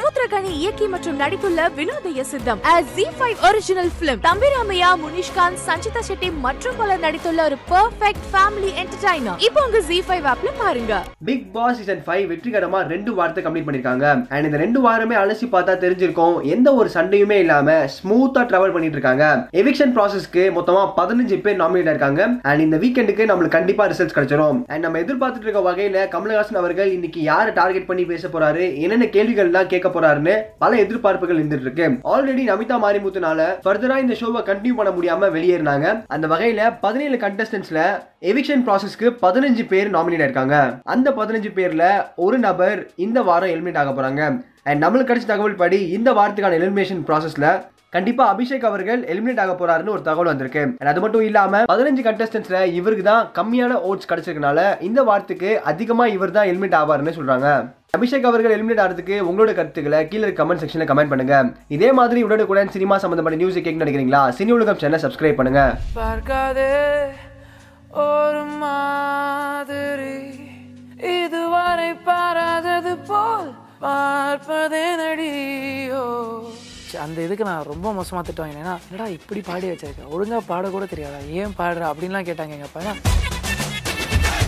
சமுத்திரகனி இயக்கி மற்றும் நடித்துள்ள Vinodhaya Sitham G five original film Thambi Ramaiah Munishkanth Sanchita Shetty மற்றும் பலர் நடித்துள்ள ஒரு பெர்ஃபெக்ட் ஃபேமிலி என்டர்டைனர் இப்போ உங்க ஜி ஃபைவ் ஆப்ல பாருங்க. பிக் பாஸ் சீசன் ஃபைவ் வெற்றிகரமா ரெண்டு வாரத்தை கம்ப்ளீட் பண்ணிருக்காங்க. அண்ட் இந்த ரெண்டு வாரமே அலசி பார்த்தா தெரிஞ்சிருக்கும். எந்த ஒரு சண்டையுமே இல்லாம ஸ்மூத்தா டிராவல் பண்ணிட்டு இருக்காங்க. எவிக்ஷன் ப்ராசஸ்க்கு மொத்தமா பதினஞ்சு பேர் நாமினேட் இருக்காங்க. அண்ட் இந்த வீக்கெண்டுக்கு நம்மளுக்கு கண்டிப்பா ரிசல்ட்ஸ் கிடைச்சிரும். அண்ட் நம்ம எதிர்பார்த்துட்டு இருக்க வகையில கமலஹாசன் அவர்கள் இன்னைக்கு யாரை டார்கெட் பண்ணி பேச போறாரு? என்னென்ன கேள்விகள்லாம் கேட்க போறாருன்னு பல எதிர்பார்ப்புகள் இருந்துட்டு இருக்கு. ஆல்ரெடி நமிதா மாரிமுத்துனால ஃபர்தரா இந்த ஷோவை கண்டினியூ பண்ண முடியாம வெளியேறினாங்க. அந்த வகையில பதினேழு கண்டஸ்டன்ஸ்ல எவிக்ஷன் ப்ராசஸ்க்கு பதினஞ்சு பேர் நாமினேட் இருக்காங்க அந்த பதினஞ்சு பேர்ல ஒரு நபர் இந்த வாரம் எலிமினேட் ஆக போறாங்க. அண்ட் நம்மளுக்கு கிடைச்ச தகவல் படி இந்த வாரத்துக்கான எலிமினேஷன் ப்ராசஸ்ல கண்டிப்பா அபிஷேக் அவர்கள் எலிமினேட் ஆக போறாருன்னு ஒரு தகவல் வந்திருக்கு. அது மட்டும் இல்லாம பதினஞ்சு கண்டஸ்டன்ஸ்ல இவருக்கு தான் கம்மியான ஓட்ஸ் கிடைச்சிருக்கனால இந்த வாரத்துக்கு அதிகமா இவர் தான் எலிமினேட் ஆவாருன்னு சொல்றாங்க. அபிஷேக் அவர்கள் எலிமினேட் ஆகிறதுக்கு உங்களோட கருத்துக்களை கீழே கமெண்ட் செக்ஷன்ல கமெண்ட் பண்ணுங்க. இதே மாதிரி உடனுக்குடன் சினிமா சம்பந்தமான நியூஸ் கேட்க நினைக்கிறீங்களா? சினி உலகம் சேனல் சப்ஸ்கிரைப் பண்ணுங்க. பார்க்காதே ஒரு மாதிரி. இதுவரை பாராதது போல் பார்ப்பதே நடியோ அந்த இதுக்கு நான் ரொம்ப மோசமாக திட்டுவாங்க. ஏன்னா என்னடா இப்படி பாடி வச்சிருக்கேன் ஒழுங்கா பாடக்கூட தெரியாதா? ஏன் பாடுற? அப்படின்லாம் கேட்டாங்க எங்கள் அப்பா.